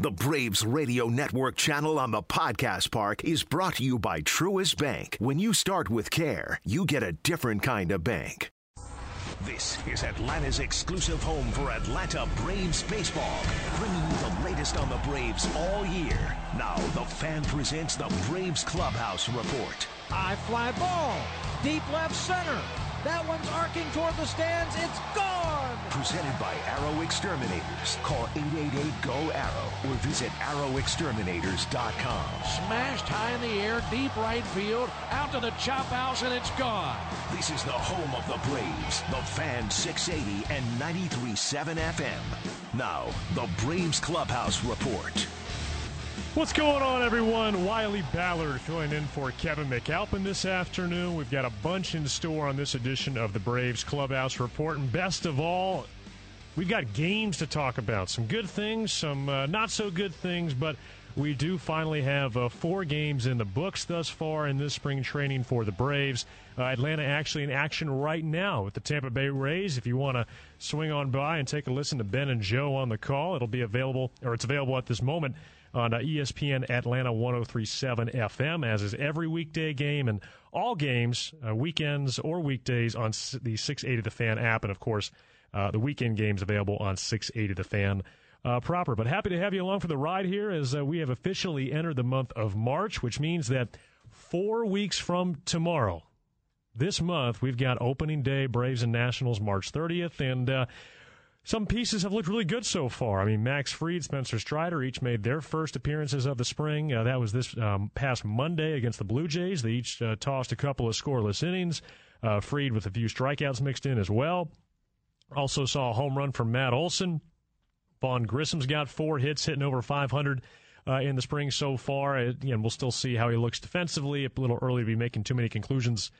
The Braves Radio Network channel on the Podcast Park is brought to you by Truist Bank. When you start with care, you get a different kind of bank. This is Atlanta's exclusive home for Atlanta Braves baseball, bringing you the latest on the Braves all year. Now, the fan presents the Braves Clubhouse Report. High fly ball, deep left center. That one's arcing toward the stands. It's gone. Presented by Arrow Exterminators. Call 888-GO-ARROW or visit arrowexterminators.com. Smashed high in the air, deep right field, out to the chop house, and it's gone. This is the home of the Braves, the Fan 680 and 93.7 FM. Now, the Braves Clubhouse Report. What's going on, everyone? Wiley Ballard filling in for Kevin McAlpin this afternoon. We've got a bunch in store on this edition of the Braves Clubhouse Report. And best of all, we've got games to talk about. Some good things, some uh, not so good things, but we do finally have uh, four games in the books thus far in this spring training for the Braves. Uh, Atlanta actually in action right now with the Tampa Bay Rays. If you want to swing on by and take a listen to Ben and Joe on the call, it'll be available, or it's available at this moment on uh, ESPN Atlanta 1037 FM, as is every weekday game and all games, uh, weekends or weekdays on the 680 The Fan app. And of course, uh, the weekend games available on 680 The Fan. Uh, proper, but happy to have you along for the ride here as uh, we have officially entered the month of March, which means that four weeks from tomorrow, this month, we've got opening day, Braves and Nationals, March 30th, and uh, some pieces have looked really good so far. I mean, Max Fried, Spencer Strider each made their first appearances of the spring. Uh, that was this um, past Monday against the Blue Jays. They each uh, tossed a couple of scoreless innings. Uh, Fried with a few strikeouts mixed in as well. Also saw a home run from Matt Olson. Vaughn Grissom's got four hits, hitting over 500 uh, in the spring so far. Again, we'll still see how he looks defensively. A little early to be making too many conclusions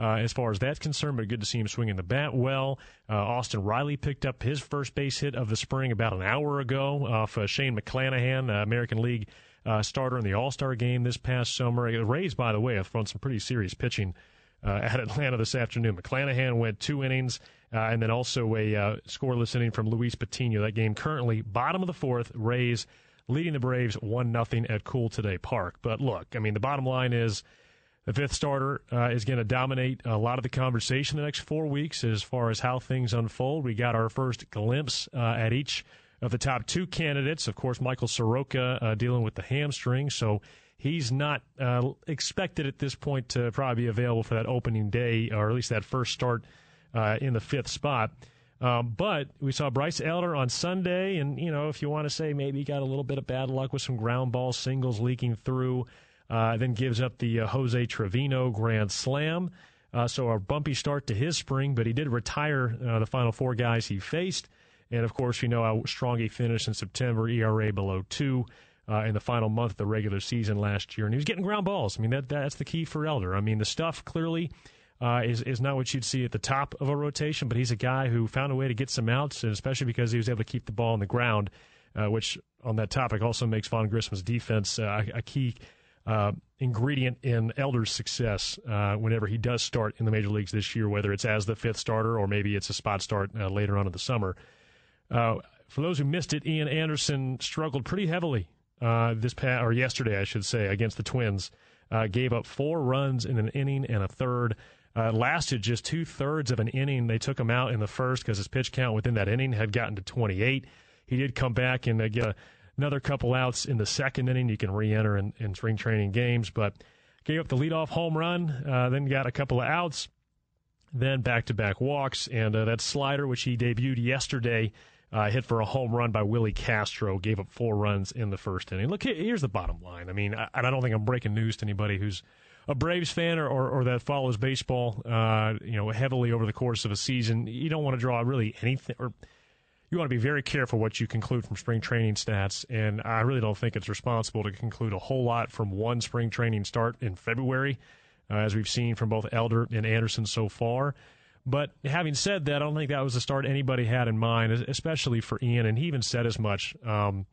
uh, as far as that's concerned, but good to see him swinging the bat well. Uh, Austin Riley picked up his first base hit of the spring about an hour ago off uh, Shane McClanahan, uh, American League uh, starter in the All Star game this past summer. The Rays, by the way, have thrown some pretty serious pitching. Uh, at Atlanta this afternoon. McClanahan went two innings, and then also a scoreless inning from Luis Patino. That game currently bottom of the fourth. Rays leading the Braves one nothing at Cool Today Park. But look, I mean, the bottom line is the fifth starter uh, is going to dominate a lot of the conversation the next four weeks as far as how things unfold. We got our first glimpse uh, at each of the top two candidates. Of course, Michael Soroka uh, dealing with the hamstring, so he's not uh, expected at this point to probably be available for that opening day, or at least that first start uh, in the fifth spot. Um, but we saw Bryce Elder on Sunday, and you know, if you want to say maybe he got a little bit of bad luck with some ground ball singles leaking through. Uh, then gives up the uh, Jose Trevino Grand Slam. Uh, so a bumpy start to his spring, but he did retire uh, the final four guys he faced. And of course, you know how strong he finished in September, ERA below two uh, in the final month of the regular season last year. And he was getting ground balls. I mean, that that's the key for Elder. I mean, the stuff clearly. Uh, is is not what you'd see at the top of a rotation, but he's a guy who found a way to get some outs, and especially because he was able to keep the ball on the ground, which on that topic also makes Vaughn Grissom's defense a key uh, ingredient in Elder's success uh, whenever he does start in the major leagues this year, whether it's as the fifth starter or maybe it's a spot start uh, later on in the summer. Uh, for those who missed it, Ian Anderson struggled pretty heavily uh, this past or yesterday, I should say, against the Twins. Uh, gave up four runs in an inning and a third. lasted just two thirds of an inning. They took him out in the first because his pitch count within that inning had gotten to 28. He did come back and get a another couple outs in the second inning. You can re-enter in, in spring training games, but gave up the leadoff home run, uh, then got a couple of outs, then back-to-back walks, and uh, that slider, which he debuted yesterday, uh, hit for a home run by Willi Castro, gave up four runs in the first inning. Look, here's the bottom line. I mean, I, I don't think I'm breaking news to anybody who's a Braves fan or, or, or that follows baseball, uh, you know, heavily over the course of a season. You don't want to draw really anything or – you want to be very careful what you conclude from spring training stats. And I really don't think it's responsible to conclude a whole lot from one spring training start in February, uh, as we've seen from both Elder and Anderson so far. But having said that, I don't think that was the start anybody had in mind, especially for Ian. And he even said as much um,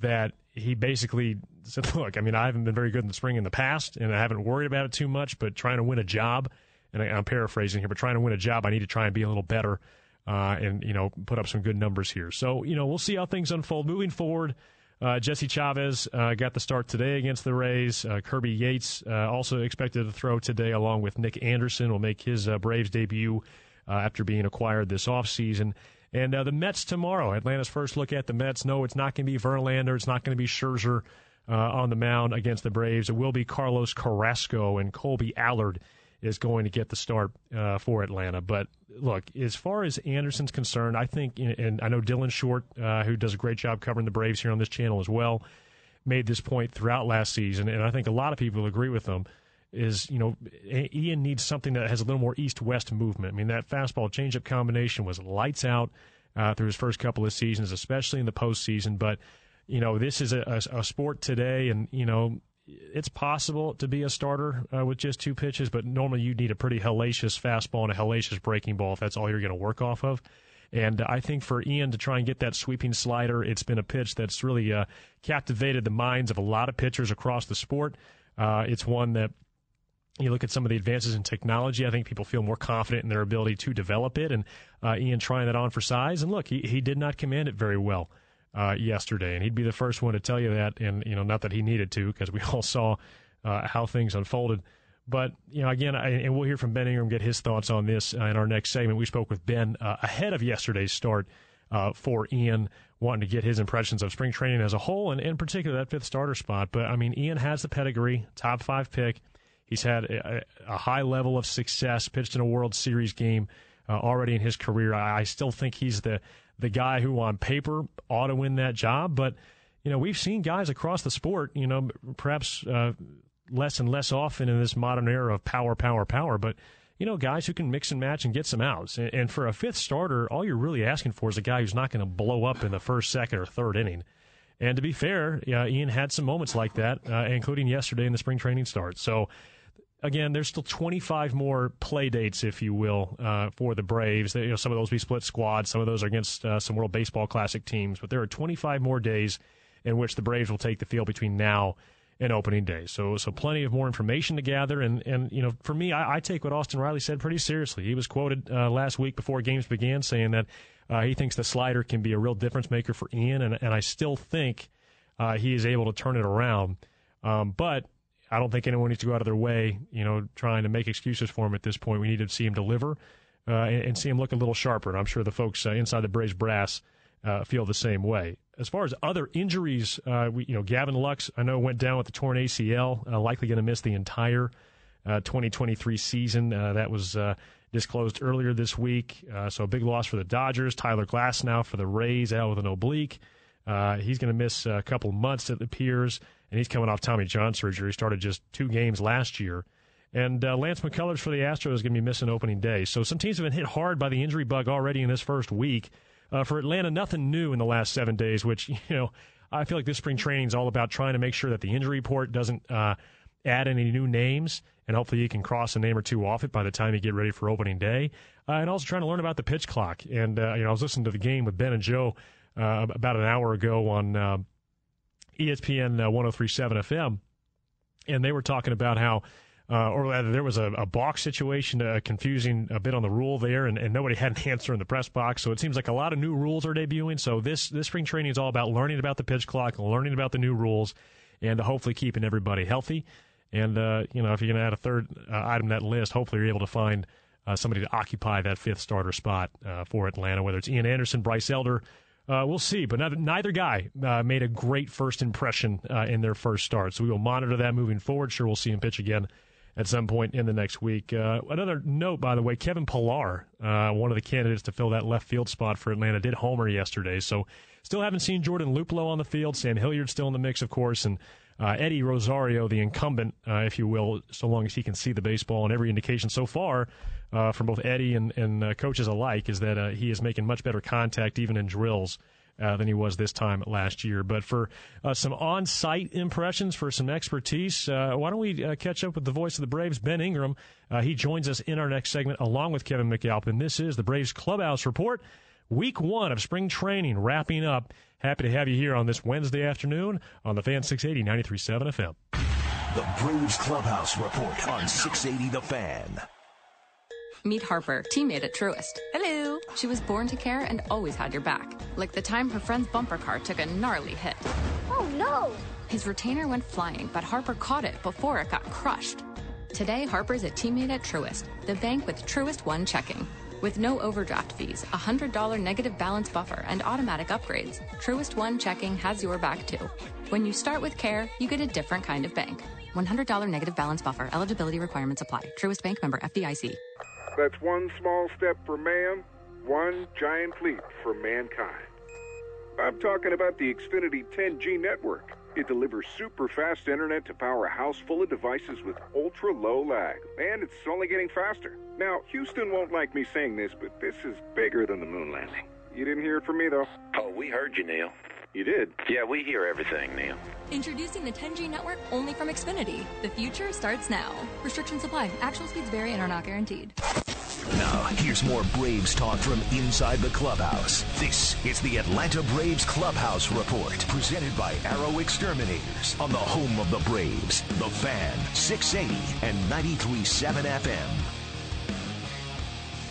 that he basically said, Look, I mean, I haven't been very good in the spring in the past, and I haven't worried about it too much, but trying to win a job, and I, am paraphrasing here, but trying to win a job, I need to try and be a little better uh, and, you know, put up some good numbers here. So, you know, we'll see how things unfold moving forward. Uh, Jesse Chavez uh, got the start today against the Rays. Uh, Kirby Yates uh, also expected to throw today, along with Nick Anderson, will make his uh, Braves debut after being acquired this offseason. And the Mets tomorrow. Atlanta's first look at the Mets. No, it's not going to be Verlander. It's not going to be Scherzer on the mound against the Braves. It will be Carlos Carrasco and Kolby Allard is going to get the start uh, for Atlanta. But look, as far as Anderson's concerned, I think, and I know Dylan Short, uh, who does a great job covering the Braves here on this channel as well, made this point throughout last season, and I think a lot of people agree with him. Is you know Ian needs something that has a little more east-west movement. I mean that fastball changeup combination was lights out uh, through his first couple of seasons, especially in the postseason. But you know this is a, a, a sport today, and you know it's possible to be a starter uh, with just two pitches, but normally you need a pretty hellacious fastball and a hellacious breaking ball if that's all you're going to work off of. And I think for Ian to try and get that sweeping slider, it's been a pitch that's really uh, captivated the minds of a lot of pitchers across the sport. Uh, it's one that you look at some of the advances in technology. I think people feel more confident in their ability to develop it. And uh, Ian trying that on for size. And look, he, he did not command it very well uh, yesterday, and he'd be the first one to tell you that. And you know, not that he needed to, because we all saw uh, how things unfolded. But you know, again, I, and we'll hear from Ben Ingram get his thoughts on this uh, in our next segment. We spoke with Ben uh, ahead of yesterday's start uh, for Ian, wanting to get his impressions of spring training as a whole, and in particular that fifth starter spot. But I mean, Ian has the pedigree, top five pick. He's had a, a high level of success, pitched in a World Series game uh, already in his career. I, I still think he's the the guy who on paper ought to win that job. But, you know, we've seen guys across the sport, you know, perhaps uh, less and less often in this modern era of power, power, power. But, you know, guys who can mix and match and get some outs. And, and for a fifth starter, all you're really asking for is a guy who's not going to blow up in the first, second, or third inning. And to be fair, uh, Ian had some moments like that, uh, including yesterday in the spring training start. So again, there's still 25 more play dates, if you will, uh, for the Braves. You know, some of those be split squads. Some of those are against uh, some World Baseball Classic teams. But there are 25 more days in which the Braves will take the field between now and opening day. So, so plenty of more information to gather. And, and you know, for me, I, I take what Austin Riley said pretty seriously. He was quoted uh, last week before games began saying that uh, he thinks the slider can be a real difference maker for Ian. And, and I still think uh, he is able to turn it around. Um, but I don't think anyone needs to go out of their way, you know, trying to make excuses for him at this point. We need to see him deliver uh, and, and, see him look a little sharper. And I'm sure the folks uh, inside the Braves brass uh, feel the same way. As far as other injuries, uh, we, you know, Gavin Lux, I know, went down with the torn ACL, uh, likely going to miss the entire uh, 2023 season. that was disclosed earlier this week. so a big loss for the Dodgers. Tyler Glasnow for the Rays out with an oblique. he's going to miss a couple months, it appears and he's coming off Tommy John surgery. He started just two games last year. And uh, Lance McCullers for the Astros is going to be missing opening day. So some teams have been hit hard by the injury bug already in this first week. Uh, for Atlanta, nothing new in the last seven days, which, you know, I feel like this spring training is all about trying to make sure that the injury report doesn't uh, add any new names, and hopefully you can cross a name or two off it by the time you get ready for opening day. Uh, and also trying to learn about the pitch clock. And, uh, you know, I was listening to the game with Ben and Joe uh, about an hour ago on ESPN uh, 1037 FM, and they were talking about how. Uh, or rather, there was a, a box situation, uh, confusing a bit on the rule there, and, and nobody had an answer in the press box. So it seems like a lot of new rules are debuting. So this this spring training is all about learning about the pitch clock, learning about the new rules, and hopefully keeping everybody healthy. And uh, you know, if you're going to add a third uh, item to that list, hopefully you're able to find uh, somebody to occupy that fifth starter spot uh, for Atlanta, whether it's Ian Anderson, Bryce Elder, uh, we'll see, but neither, neither guy uh, made a great first impression uh, in their first start. So we will monitor that moving forward. Sure, we'll see him pitch again at some point in the next week. Uh, another note, by the way, Kevin Pillar, uh, one of the candidates to fill that left field spot for Atlanta, did homer yesterday. So still haven't seen Jordan Luplow on the field. Sam Hilliard still in the mix, of course, and uh, Eddie Rosario, the incumbent, if you will, so long as he can see the baseball, and every indication so far uh, from both Eddie and, and uh, coaches alike is that uh, he is making much better contact even in drills. Uh, than he was this time last year. But for uh, some on site impressions, for some expertise, uh, why don't we catch up with the voice of the Braves, Ben Ingram? He joins us in our next segment along with Kevin McAlpin. This is the Braves Clubhouse Report, week one of spring training wrapping up. Happy to have you here on this Wednesday afternoon on the Fan 680 937 FM. The Braves Clubhouse Report on 680 The Fan. Meet Harper, teammate at Truist. Hello. She was born to care and always had your back. Like the time her friend's bumper car took a gnarly hit. Oh no! His retainer went flying, but Harper caught it before it got crushed. Today, Harper's a teammate at Truist, the bank with Truist One checking. With no overdraft fees, a $100 negative balance buffer, and automatic upgrades, Truist One checking has your back too. When you start with care, you get a different kind of bank. $100 negative balance buffer. Eligibility requirements apply. Truist Bank member FDIC. That's one small step for man, one giant leap for mankind. I'm talking about the Xfinity 10G network. It delivers super fast internet to power a house full of devices with ultra low lag, and it's only getting faster. Now, Houston won't like me saying this, but this is bigger than the moon landing. You didn't hear it from me, though. Oh, we heard you, Neil. You did? Yeah, we hear everything, Neil. Introducing the 10G network only from Xfinity. The future starts now. Restrictions apply. Actual speeds vary and are not guaranteed. Now, here's more Braves talk from inside the clubhouse. This is the Atlanta Braves Clubhouse Report, presented by Arrow Exterminators on the home of the Braves, The Fan, 680 and 93.7 FM.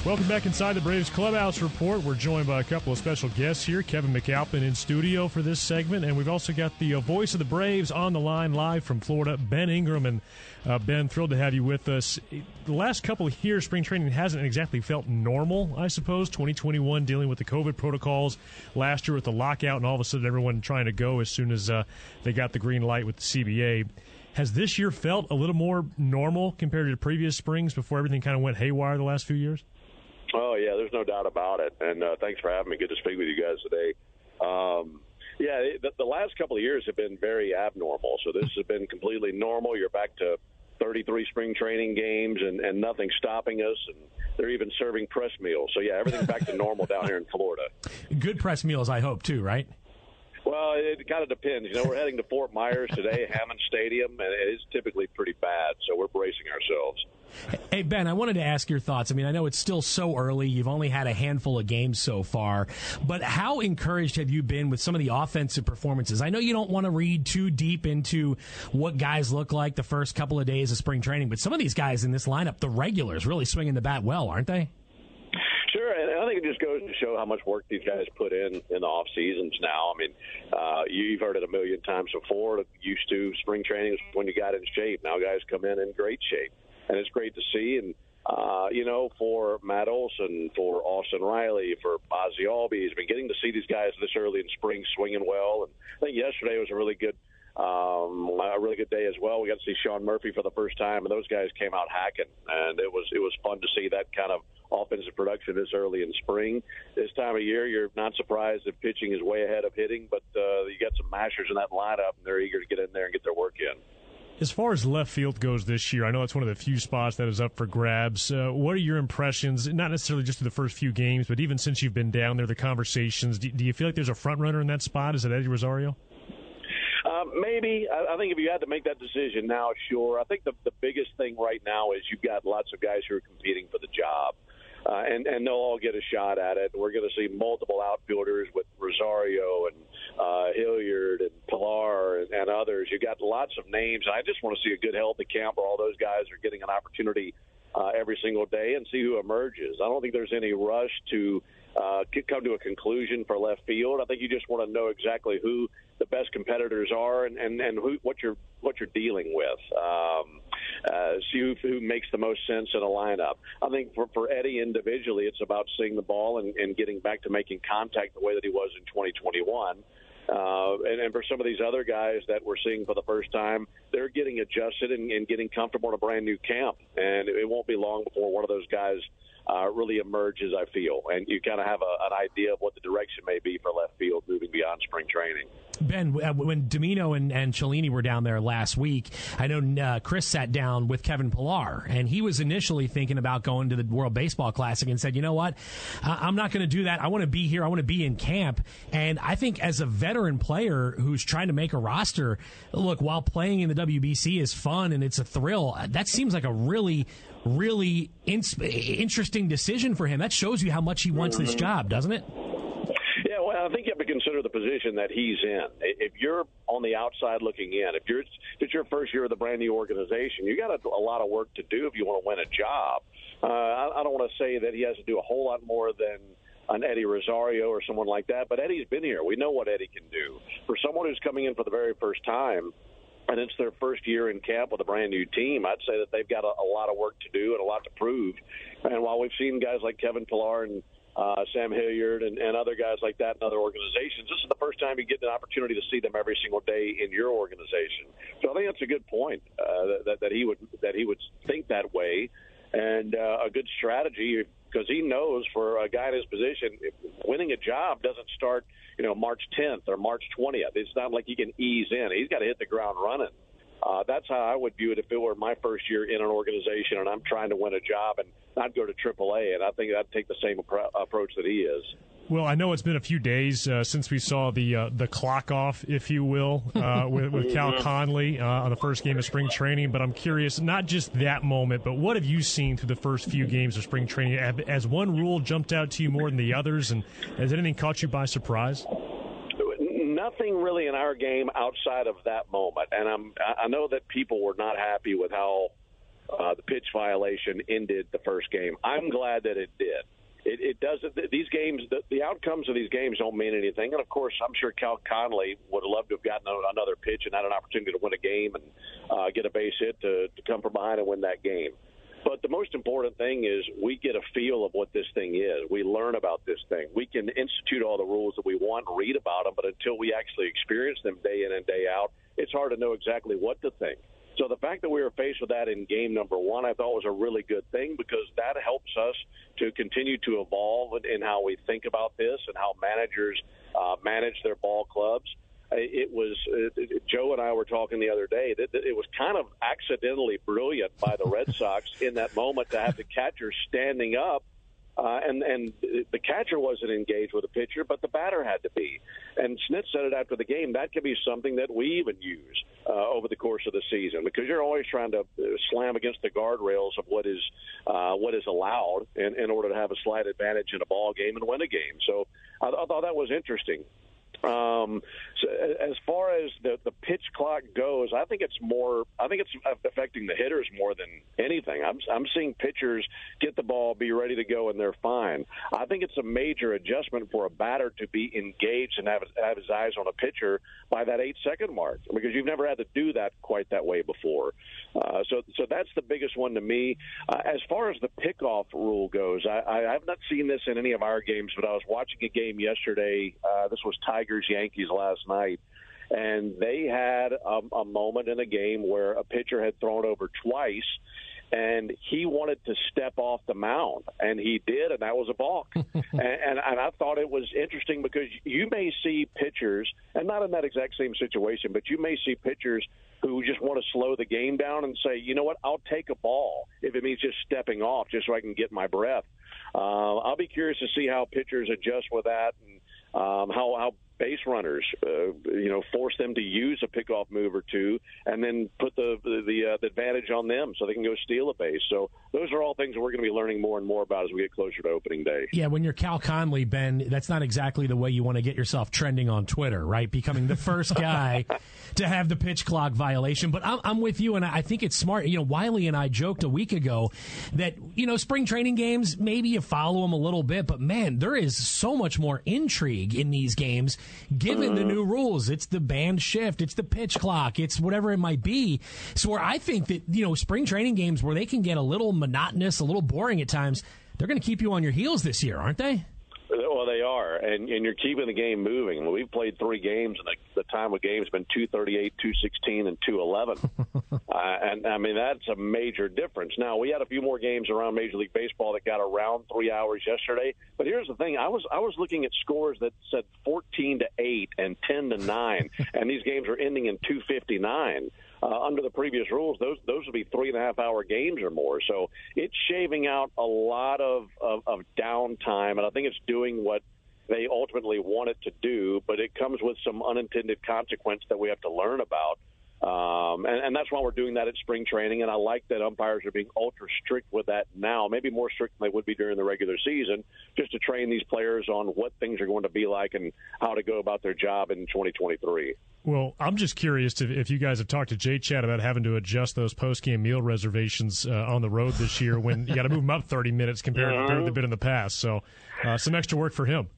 Welcome back inside the Braves Clubhouse Report. We're joined by a couple of special guests here. Kevin McAlpin in studio for this segment, and we've also got the uh, voice of the Braves on the line live from Florida, Ben Ingram. And uh, Ben, thrilled to have you with us. The last couple of years, spring training hasn't exactly felt normal, I suppose. 2021 dealing with the COVID protocols, last year with the lockout, and all of a sudden everyone trying to go as soon as uh, they got the green light with the CBA. Has this year felt a little more normal compared to previous springs before everything kind of went haywire the last few years? Oh yeah, there's no doubt about it. And uh, thanks for having me. Good to speak with you guys today. Um, yeah, the, the last couple of years have been very abnormal. So this has been completely normal. You're back to 33 spring training games and, and nothing stopping us. And they're even serving press meals. So yeah, everything's back to normal down here in Florida. Good press meals, I hope too, right? It kind of depends. You know, we're heading to Fort Myers today, Hammond Stadium, and it is typically pretty bad, so we're bracing ourselves. Hey, Ben, I wanted to ask your thoughts. I mean, I know it's still so early. You've only had a handful of games so far, but how encouraged have you been with some of the offensive performances? I know you don't want to read too deep into what guys look like the first couple of days of spring training, but some of these guys in this lineup, the regulars, really swinging the bat well, aren't they? Sure, and I think it just goes to show how much work these guys put in in the off seasons. Now, I mean, uh, you've heard it a million times before. Used to spring training is when you got in shape. Now guys come in in great shape, and it's great to see. And uh, you know, for Matt Olson, for Austin Riley, for Ozzie Albies, been getting to see these guys this early in spring swinging well. And I think yesterday was a really good um, a really good day as well. We got to see Sean Murphy for the first time, and those guys came out hacking, and it was it was fun to see that kind of offensive production this early in spring. This time of year, you're not surprised if pitching is way ahead of hitting, but uh, you got some mashers in that lineup, and they're eager to get in there and get their work in. As far as left field goes this year, I know it's one of the few spots that is up for grabs. Uh, what are your impressions, not necessarily just in the first few games, but even since you've been down there, the conversations? Do, do you feel like there's a front runner in that spot? Is it Eddie Rosario? Uh, maybe. I, I think if you had to make that decision now, sure. I think the, the biggest thing right now is you've got lots of guys who are competing for the job. Uh, and and they'll all get a shot at it. We're going to see multiple outfielders with Rosario and uh, Hilliard and Pillar and, and others. You got lots of names, I just want to see a good, healthy camp where all those guys are getting an opportunity uh, every single day and see who emerges. I don't think there's any rush to uh, come to a conclusion for left field. I think you just want to know exactly who the best competitors are and, and, and who, what you're what you're dealing with. Um, uh, see who, who makes the most sense in a lineup. I think for, for Eddie individually, it's about seeing the ball and, and getting back to making contact the way that he was in 2021. Uh, and, and for some of these other guys that we're seeing for the first time, they're getting adjusted and, and getting comfortable in a brand new camp. And it won't be long before one of those guys uh, really emerges. I feel, and you kind of have a, an idea of what the direction may be for left field moving beyond spring training. Ben, uh, when Dimino and, and Cellini were down there last week, I know uh, Chris sat down with Kevin Pillar, and he was initially thinking about going to the World Baseball Classic and said, you know what, I'm not going to do that. I want to be here. I want to be in camp. And I think as a veteran player who's trying to make a roster, look, while playing in the WBC is fun and it's a thrill, that seems like a really, really in- interesting decision for him. That shows you how much he wants this job, doesn't it? Yeah, well, I think you have to consider the position that he's in. If you're on the outside looking in, if you're if it's your first year of the brand new organization, you got a, a lot of work to do if you want to win a job. Uh, I, I don't want to say that he has to do a whole lot more than an Eddie Rosario or someone like that, but Eddie's been here. We know what Eddie can do. For someone who's coming in for the very first time, and it's their first year in camp with a brand new team, I'd say that they've got a, a lot of work to do and a lot to prove. And while we've seen guys like Kevin Pillar and uh, Sam Hilliard and, and other guys like that in other organizations. This is the first time you get an opportunity to see them every single day in your organization. So I think that's a good point uh, that, that he would that he would think that way, and uh, a good strategy because he knows for a guy in his position, winning a job doesn't start you know March 10th or March 20th. It's not like he can ease in. He's got to hit the ground running. Uh, that's how I would view it if it were my first year in an organization and I'm trying to win a job and not go to AAA. And I think I'd take the same appro- approach that he is. Well, I know it's been a few days uh, since we saw the uh, the clock off, if you will, uh, with, with Cal. Conley uh, on the first game of spring training. But I'm curious, not just that moment, but what have you seen through the first few games of spring training? Has one rule jumped out to you more than the others, and has anything caught you by surprise? nothing really in our game outside of that moment. And I'm I know that people were not happy with how uh, the pitch violation ended the first game. I'm glad that it did. It, it doesn't. These games, the, the outcomes of these games don't mean anything. And of course, I'm sure Cal Conley would have loved to have gotten another pitch and had an opportunity to win a game and uh, get a base hit to, to come from behind and win that game. But the most important thing is we get a feel of what this thing is. We learn about this thing. We can institute all the rules that we want read about them, but until we actually experience them day in and day out, it's hard to know exactly what to think. So the fact that we were faced with that in game number one, I thought was a really good thing because that helps us to continue to evolve in, how we think about this and how managers uh, manage their ball clubs. It was uh, Joe and I were talking the other day that, it was kind of accidentally brilliant by the Red Sox in that moment to have the catcher standing up uh, and and the catcher wasn't engaged with the pitcher, but the batter had to be. And Snit said it after the game. That could be something that we even use uh, over the course of the season because you're always trying to uh, slam against the guardrails of what is uh, what is allowed in, in order to have a slight advantage in a ball game and win a game. So I, I thought that was interesting. Um, so as far as the the pitch clock goes, I think it's more. I think it's affecting the hitters more than anything. I'm I'm seeing pitchers get the ball, be ready to go, and they're fine. I think it's a major adjustment for a batter to be engaged and have have his eyes on a pitcher by that eight second mark because you've never had to do that quite that way before. Uh, so so that's the biggest one to me. Uh, as far as the pickoff rule goes, I, I have not seen this in any of our games, but I was watching a game yesterday. Uh, this was Tiger Yankees last night, and they had a, a moment in a game where a pitcher had thrown over twice and he wanted to step off the mound, and he did, and that was a balk. and, and, and I thought it was interesting because you may see pitchers, and not in that exact same situation, but you may see pitchers who just want to slow the game down and say, you know what, I'll take a ball if it means just stepping off, just so I can get my breath. Uh, I'll be curious to see how pitchers adjust with that and um, how how base runners, uh, you know, force them to use a pickoff move or two, and then put the the, uh, the advantage on them so they can go steal a base. So those are all things that we're going to be learning more and more about as we get closer to opening day. Yeah, when you're Cal Conley, Ben, that's not exactly the way you want to get yourself trending on Twitter, right? Becoming the first guy to have the pitch clock violation. But I'm, I'm with you, and I think it's smart. You know, Wiley and I joked a week ago that you know spring training games maybe you follow them a little bit, but man, there is so much more intrigue in these games given the uh-huh. new rules. It's the band shift, it's the pitch clock, it's whatever it might be. So where I think that you know spring training games where they can get a little monotonous, a little boring at times, they're going to keep you on your heels this year, aren't they? They are, and and you're keeping the game moving. We've played three games, and the, the time of game's been 238, 216, and 211. uh, and I mean that's a major difference. Now we had a few more games around Major League Baseball that got around three hours yesterday. But here's the thing: I was I was looking at scores that said 14 to eight and 10 to nine, and these games are ending in 259. Uh, under the previous rules, those those would be three and a half hour games or more. So it's shaving out a lot of, of, of downtime, and I think it's doing what they ultimately want it to do. But it comes with some unintended consequence that we have to learn about. Um, and, and that's why we're doing that at spring training. And I like that umpires are being ultra strict with that now, maybe more strict than they would be during the regular season, just to train these players on what things are going to be like and how to go about their job in 2023. Well, I'm just curious to, if you guys have talked to Jay Chat about having to adjust those post game meal reservations uh, on the road this year when you got to move them up 30 minutes compared to where they've been in the past. So, uh, some extra work for him.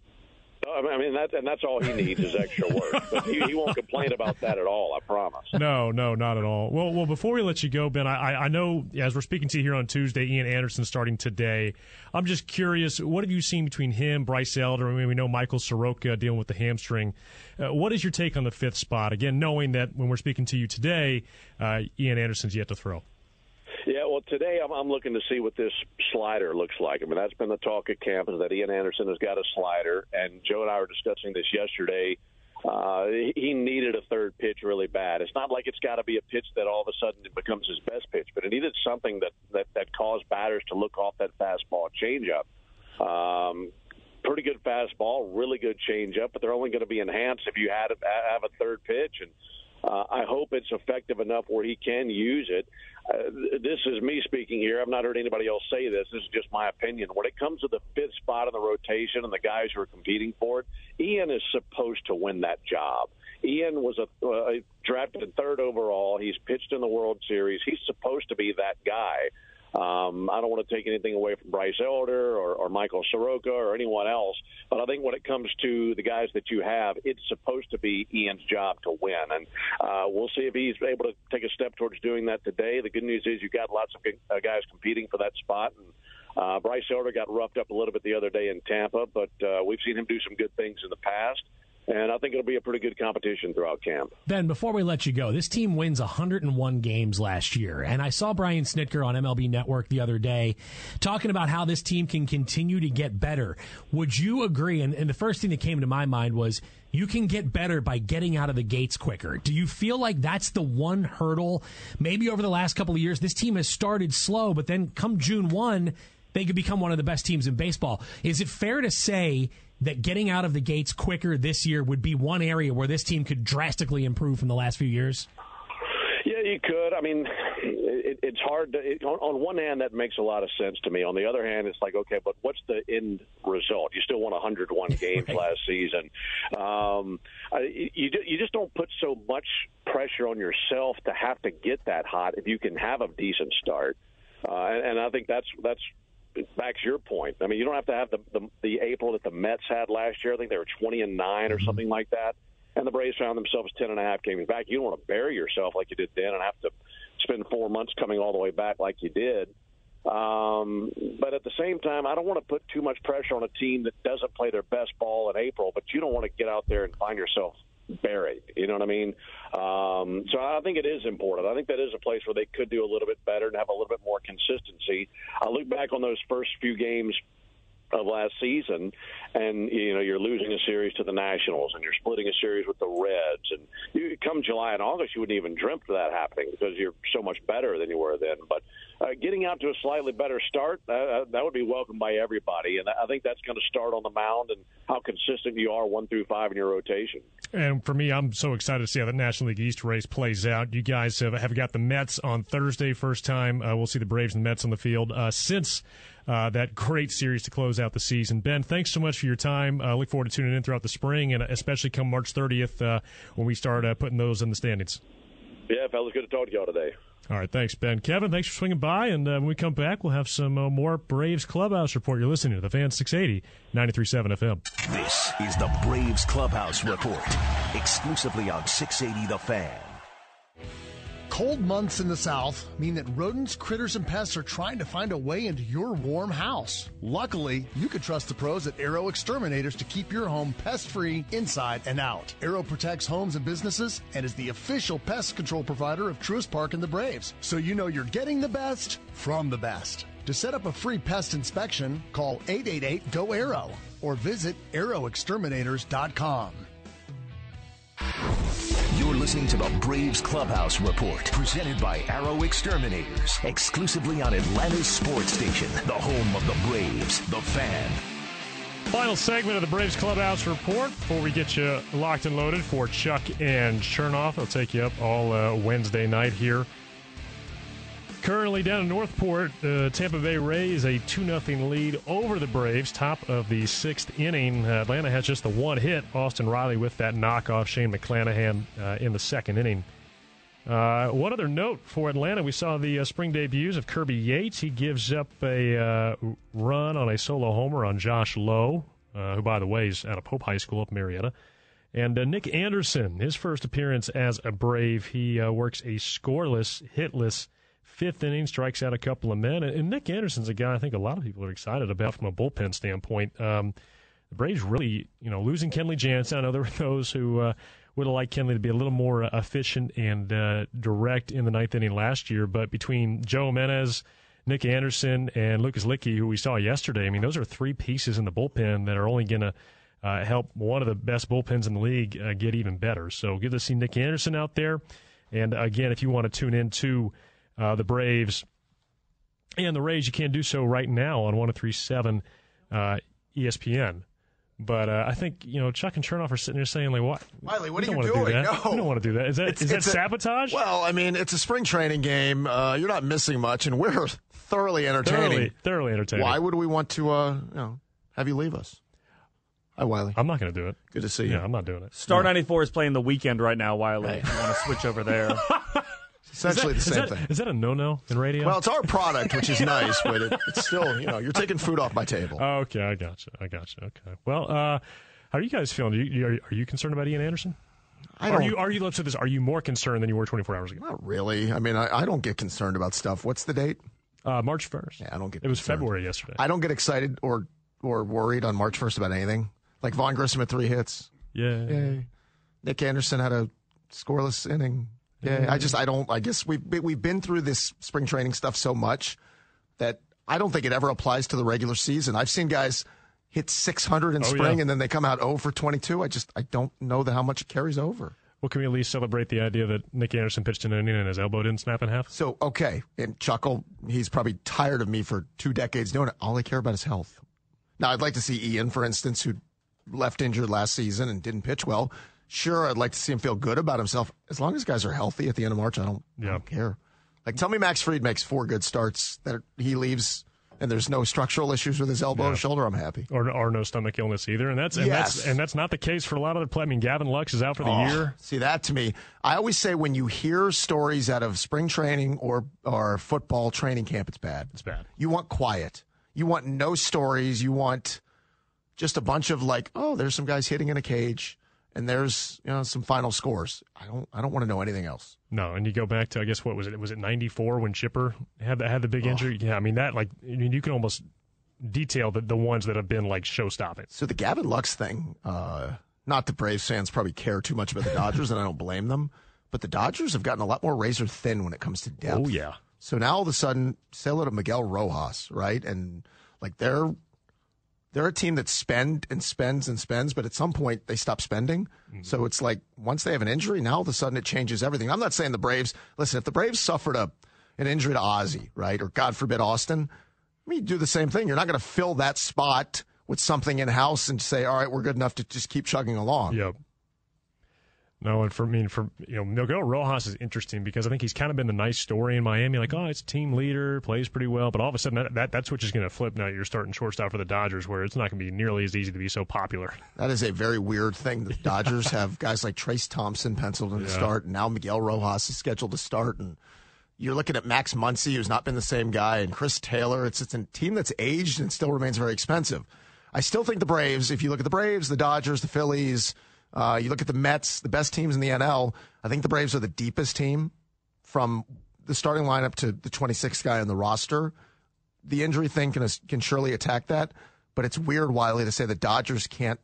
I mean, that, and that's all he needs is extra work. But he, he, won't complain about that at all. I promise. No, no, not at all. Well, well, before we let you go, Ben, I, I know as we're speaking to you here on Tuesday, Ian Anderson starting today. I'm just curious, what have you seen between him, Bryce Elder? I mean, we know Michael Soroka dealing with the hamstring. Uh, what is your take on the fifth spot? Again, knowing that when we're speaking to you today, uh, Ian Anderson's yet to throw. Yeah, well, today I'm, I'm looking to see what this slider looks like. I mean, that's been the talk at camp is that Ian Anderson has got a slider, and Joe and I were discussing this yesterday. Uh, he needed a third pitch really bad. It's not like it's got to be a pitch that all of a sudden becomes his best pitch, but it needed something that that, that caused batters to look off that fastball changeup. Um, pretty good fastball, really good changeup, but they're only going to be enhanced if you had have a third pitch and uh, I hope it's effective enough where he can use it. Uh, this is me speaking here. I've not heard anybody else say this. This is just my opinion. When it comes to the fifth spot in the rotation and the guys who are competing for it, Ian is supposed to win that job. Ian was a uh, drafted third overall. He's pitched in the World Series. He's supposed to be that guy. Um, I don't want to take anything away from Bryce Elder or, or Michael Soroka or anyone else, but I think when it comes to the guys that you have, it's supposed to be Ian's job to win, and uh, we'll see if he's able to take a step towards doing that today. The good news is you've got lots of uh, guys competing for that spot, and uh, Bryce Elder got roughed up a little bit the other day in Tampa, but uh, we've seen him do some good things in the past and I think it'll be a pretty good competition throughout camp. Ben, before we let you go, this team wins 101 games last year, and I saw Brian Snitker on MLB Network the other day talking about how this team can continue to get better. Would you agree? And, and the first thing that came to my mind was you can get better by getting out of the gates quicker. Do you feel like that's the one hurdle? Maybe over the last couple of years, this team has started slow, but then come June 1, they could become one of the best teams in baseball. Is it fair to say that getting out of the gates quicker this year would be one area where this team could drastically improve from the last few years? Yeah, you could. I mean, it, it's hard to. It, on, on one hand, that makes a lot of sense to me. On the other hand, it's like, okay, but what's the end result? You still won 101 games right. last season. Um, you you just don't put so much pressure on yourself to have to get that hot if you can have a decent start. Uh, and, and I think that's that's backs your point. I mean, you don't have to have the, the the April that the Mets had last year. I think they were 20 and 9 or mm-hmm. something like that. And the Braves found themselves 10 and a half games back. You don't want to bury yourself like you did then and have to spend four months coming all the way back like you did. Um, but at the same time, I don't want to put too much pressure on a team that doesn't play their best ball in April. But you don't want to get out there and find yourself buried. You know what I mean? Um, so I think it is important. I think that is a place where they could do a little bit better and have a little bit more consistency. I look back on those first few games of last season, and you know you're losing a series to the Nationals, and you're splitting a series with the Reds, and you, come July and August, you wouldn't even dreamt of that happening because you're so much better than you were then. But uh, getting out to a slightly better start, uh, uh that would be welcomed by everybody, and I think that's going to start on the mound and how consistent you are one through five in your rotation. And for me, I'm so excited to see how the National League East race plays out. You guys have, have got the Mets on Thursday, first time. Uh, we'll see the Braves and Mets on the field uh, since uh, that great series to close out the season. Ben, thanks so much for your time. Uh, look forward to tuning in throughout the spring, and especially come March 30th uh, when we start uh, putting those in the standings. Yeah, fellas, good to talk to y'all today. All right, thanks, Ben. Kevin, thanks for swinging by. And uh, when we come back, we'll have some uh, more Braves Clubhouse report. You're listening to the Fan 680, 93.7 FM. This is the Braves Clubhouse report, exclusively on 680 The Fan. Cold months in the South mean that rodents, critters, and pests are trying to find a way into your warm house. Luckily, you can trust the pros at Arrow Exterminators to keep your home pest free inside and out. Arrow protects homes and businesses and is the official pest control provider of Truist Park and the Braves, so you know you're getting the best from the best. To set up a free pest inspection, call 888 GO ARROW or visit arrowexterminators.com. Listening to the Braves Clubhouse Report, presented by Arrow Exterminators, exclusively on Atlanta's sports station, the home of the Braves, the fan. Final segment of the Braves Clubhouse Report before we get you locked and loaded for Chuck and Chernoff. I'll take you up all uh, Wednesday night here. Currently down in North Port, uh, Tampa Bay Rays a 2 0 lead over the Braves, top of the sixth inning. Uh, Atlanta has just the one hit. Austin Riley with that knockoff Shane McClanahan uh, in the second inning. Uh, one other note for Atlanta, we saw the uh, spring debuts of Kirby Yates. He gives up a uh, run on a solo homer on Josh Lowe, who, by the way, is out of Pope High School up Marietta. And Nick Anderson, his first appearance as a Brave, he works a scoreless, hitless fifth inning, strikes out a couple of men. And Nick Anderson's a guy I think a lot of people are excited about from a bullpen standpoint. Um, the Braves really, you know, losing Kenley Jansen. I know there were those who uh, would have liked Kenley to be a little more uh, efficient and uh, direct in the ninth inning last year. But between Joe Jimenez, Nick Anderson, and Lucas Luetge, who we saw yesterday, I mean, those are three pieces in the bullpen that are only going to uh, help one of the best bullpens in the league uh, get even better. So good to see Nick Anderson out there. And again, if you want to tune in to uh, the Braves and the Rays. You can't do so right now on 1037 uh, ESPN. But uh, I think you know Chuck and Chernoff are sitting there saying like, "What, Wiley? What we are you doing? Do no, we don't want to do that. Is that it's, is that it's sabotage? Well, I mean, it's a spring training game. Uh, you're not missing much, and we're thoroughly entertaining. Thoroughly, thoroughly entertaining. Why would we want to, uh, you know, have you leave us? Hi, Wiley. I'm not going to do it. Good to see you. Yeah, I'm not doing it. Star no. 94 is playing the weekend right now, Wiley. Hey. You want to switch over there? essentially that, the same is that, thing. Is that a no-no in radio? Well, it's our product, which is nice, but it, it's still, you know, you're taking food off my table. Oh, okay, I got you. I got you. Okay. Well, uh, how are you guys feeling? Are you, are you concerned about Ian Anderson? I are you are you let's say this? Are you more concerned than you were 24 hours ago? Not really. I mean, I, I don't get concerned about stuff. What's the date? Uh, March 1st. Yeah, I don't get. It was concerned. February yesterday. I don't get excited or or worried on March 1st about anything. Like Vaughn Grissom had three hits. Yeah. Yay. Nick Anderson had a scoreless inning. Yeah, I mm-hmm. just I don't. I guess we've we've been through this spring training stuff so much that I don't think it ever applies to the regular season. I've seen guys hit 600 in Oh, spring yeah. and then they come out 0 for 22. I just I don't know the, how much it carries over. Well, can we at least celebrate the idea that Nick Anderson pitched an inning and his elbow didn't snap in half? So okay, and Chuckle, he's probably tired of me for two decades doing it. All I care about is health. Now I'd like to see Ian, for instance, who left injured last season and didn't pitch well. Sure, I'd like to see him feel good about himself. As long as guys are healthy at the end of March, I don't, I don't care. Like, tell me Max Fried makes four good starts that he leaves and there's no structural issues with his elbow Yeah. or shoulder. I'm happy. Or, or no stomach illness either, and that's and Yes. that's and that's not the case for a lot of the play. I mean, Gavin Lux is out for the Oh, year. See that to me, I always say when you hear stories out of spring training or or football training camp, it's bad. It's bad. You want quiet. You want no stories. You want just a bunch of like, oh, there's some guys hitting in a cage, and there's you know some final scores. I don't I don't want to know anything else. No, and you go back to I guess what was it? Was it '94 when Chipper had the, had the big injury? Yeah, I mean that like I mean, you can almost detail the the ones that have been like show stopping. So the Gavin Lux thing, uh, not the Braves fans probably care too much about the Dodgers, and I don't blame them, but the Dodgers have gotten a lot more razor thin when it comes to depth. Oh yeah, So now all of a sudden, say hello to Miguel Rojas, right? And like they're they're a team that spend and spends and spends, but at some point they stop spending. So mm-hmm. it's like once they have an injury, now all of a sudden it changes everything. I'm not saying the Braves. Listen, if the Braves suffered a an injury to Ozzie, right, or God forbid Austin, I mean, you do the same thing. You're not going to fill that spot with something in house and say, all right, we're good enough to just keep chugging along. Yep. No, and for I mean, for you know, Miguel Rojas is interesting because I think he's kind of been the nice story in Miami. Like, oh, it's a team leader, plays pretty well, but all of a sudden that, that that switch is going to flip. Now you're starting shortstop for the Dodgers, where it's not going to be nearly as easy to be so popular. That is a very weird thing. The Dodgers have guys like Trayce Thompson penciled in to Yeah. start, and now Miguel Rojas is scheduled to start. And you're looking at Max Muncy, who's not been the same guy, and Chris Taylor. It's it's a team that's aged and still remains very expensive. I still think the Braves. If you look at the Braves, the Dodgers, the Phillies, uh, you look at the Mets, the best teams in the NL. I think the Braves are the deepest team from the starting lineup to the 26th guy on the roster. The injury thing can can surely attack that, but it's weird, Wiley, to say the Dodgers can't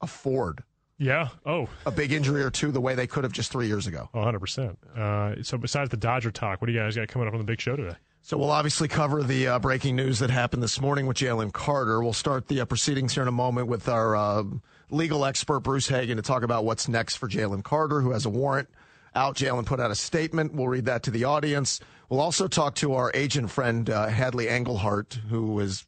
afford Yeah. Oh, a big injury or two the way they could have just three years ago. 100%. Uh, so, besides the Dodger talk, what do you guys got coming up on the big show today? So we'll obviously cover the uh, breaking news that happened this morning with Jalen Carter. We'll start the uh, proceedings here in a moment with our uh, legal expert Bruce Hagan to talk about what's next for Jalen Carter, who has a warrant out. Jalen put out a statement. We'll read that to the audience. We'll also talk to our agent friend uh, Hadley Engelhard, who has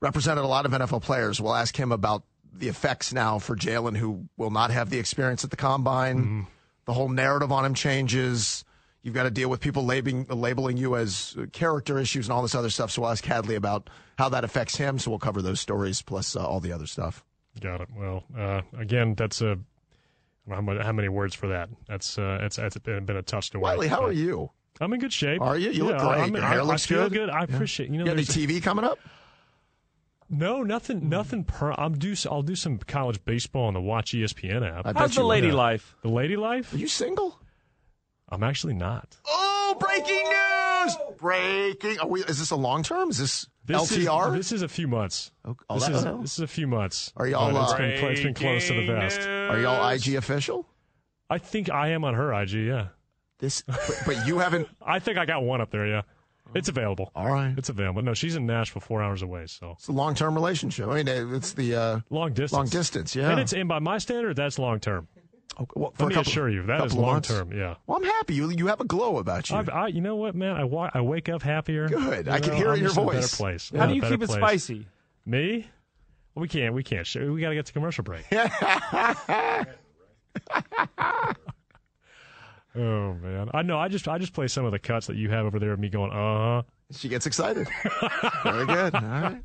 represented a lot of NFL players. We'll ask him about the effects now for Jalen, who will not have the experience at the combine. Mm-hmm. The whole narrative on him changes. You've got to deal with people labeling, labeling you as character issues and all this other stuff. So we'll ask Hadley about how that affects him. So we'll cover those stories plus uh, all the other stuff. Got it. Well, uh, again, that's a. I don't know how many, words for that? That's uh, it's, it's been, been a tough story. Wiley, how are you? I'm in good shape. Are you? You look great. I'm- Your I, hair I looks feel good. good. I Yeah. appreciate. You know, You got any there's- TV coming up? No, nothing. Nothing. Per, I'm do. I'll do some college baseball on the Watch ESPN app. I How's the lady will. life? The lady life? Are you single? I'm actually not. Oh, breaking news! Breaking. Are we, is this a long term? Is this, This LTR? Is, this is a few months. oh, this, that- is, oh. this is a few months. Are y'all, But it's uh, been, it's been close to the vest. Are y'all IG official? I think I am on her IG. Yeah. This, but, but you haven't. I think I got one up there. Yeah. It's available. All right. It's available. No, she's in Nashville, four hours away. So It's a long term relationship. I mean, it's the uh, long distance. long distance. Yeah. And it's and by my standard, that's long term. Okay, well, for Let a me couple- assure you, that is couple of long term. Yeah. Well, I'm happy. You you have a glow about you. I, I, you know what, man? I, wa- I wake up happier. Good. You I can know, hear I'm in your a voice. better place. How do you a keep it place. spicy? Me? Well, we can't. We can't. share- We got to get to commercial break. oh man, I know. I just I just play some of the cuts that you have over there of me going, uh huh. she gets excited. Very good. All right.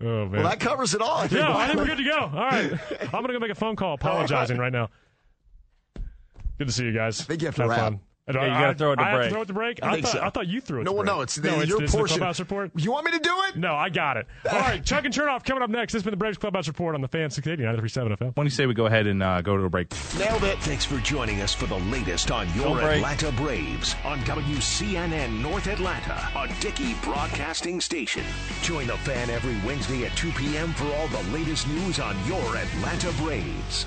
Oh man. Well, that covers it all. I yeah, I think we're good to go. All right, I'm gonna go make a phone call apologizing right now. Good to see you guys. I think you have to Have wrap. fun. Yeah, you gotta throw it to I break. throw it to break. I think thought so. I thought you threw it. No, to well, break. no, it's the, it's, your it's portion. The clubhouse report. You want me to do it? No, I got it. All right, Chuck and Chernoff coming up next. This has been the Braves Clubhouse Report on the Fan 680 937 FM. When you say we go ahead and uh, go to a break, Nailed it. Thanks for joining us for the latest on your Atlanta Braves on WCNN North Atlanta, a Dickey broadcasting station. Join the fan every Wednesday at 2 p.m. for all the latest news on your Atlanta Braves.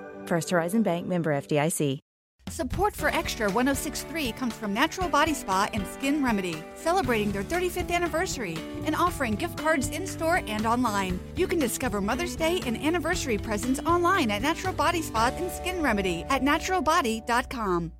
First Horizon Bank member FDIC. Support for Extra 1063 comes from Natural Body Spa and Skin Remedy, celebrating their 35th anniversary and offering gift cards in store and online. You can discover Mother's Day and anniversary presents online at Natural Body Spa and Skin Remedy at naturalbody.com.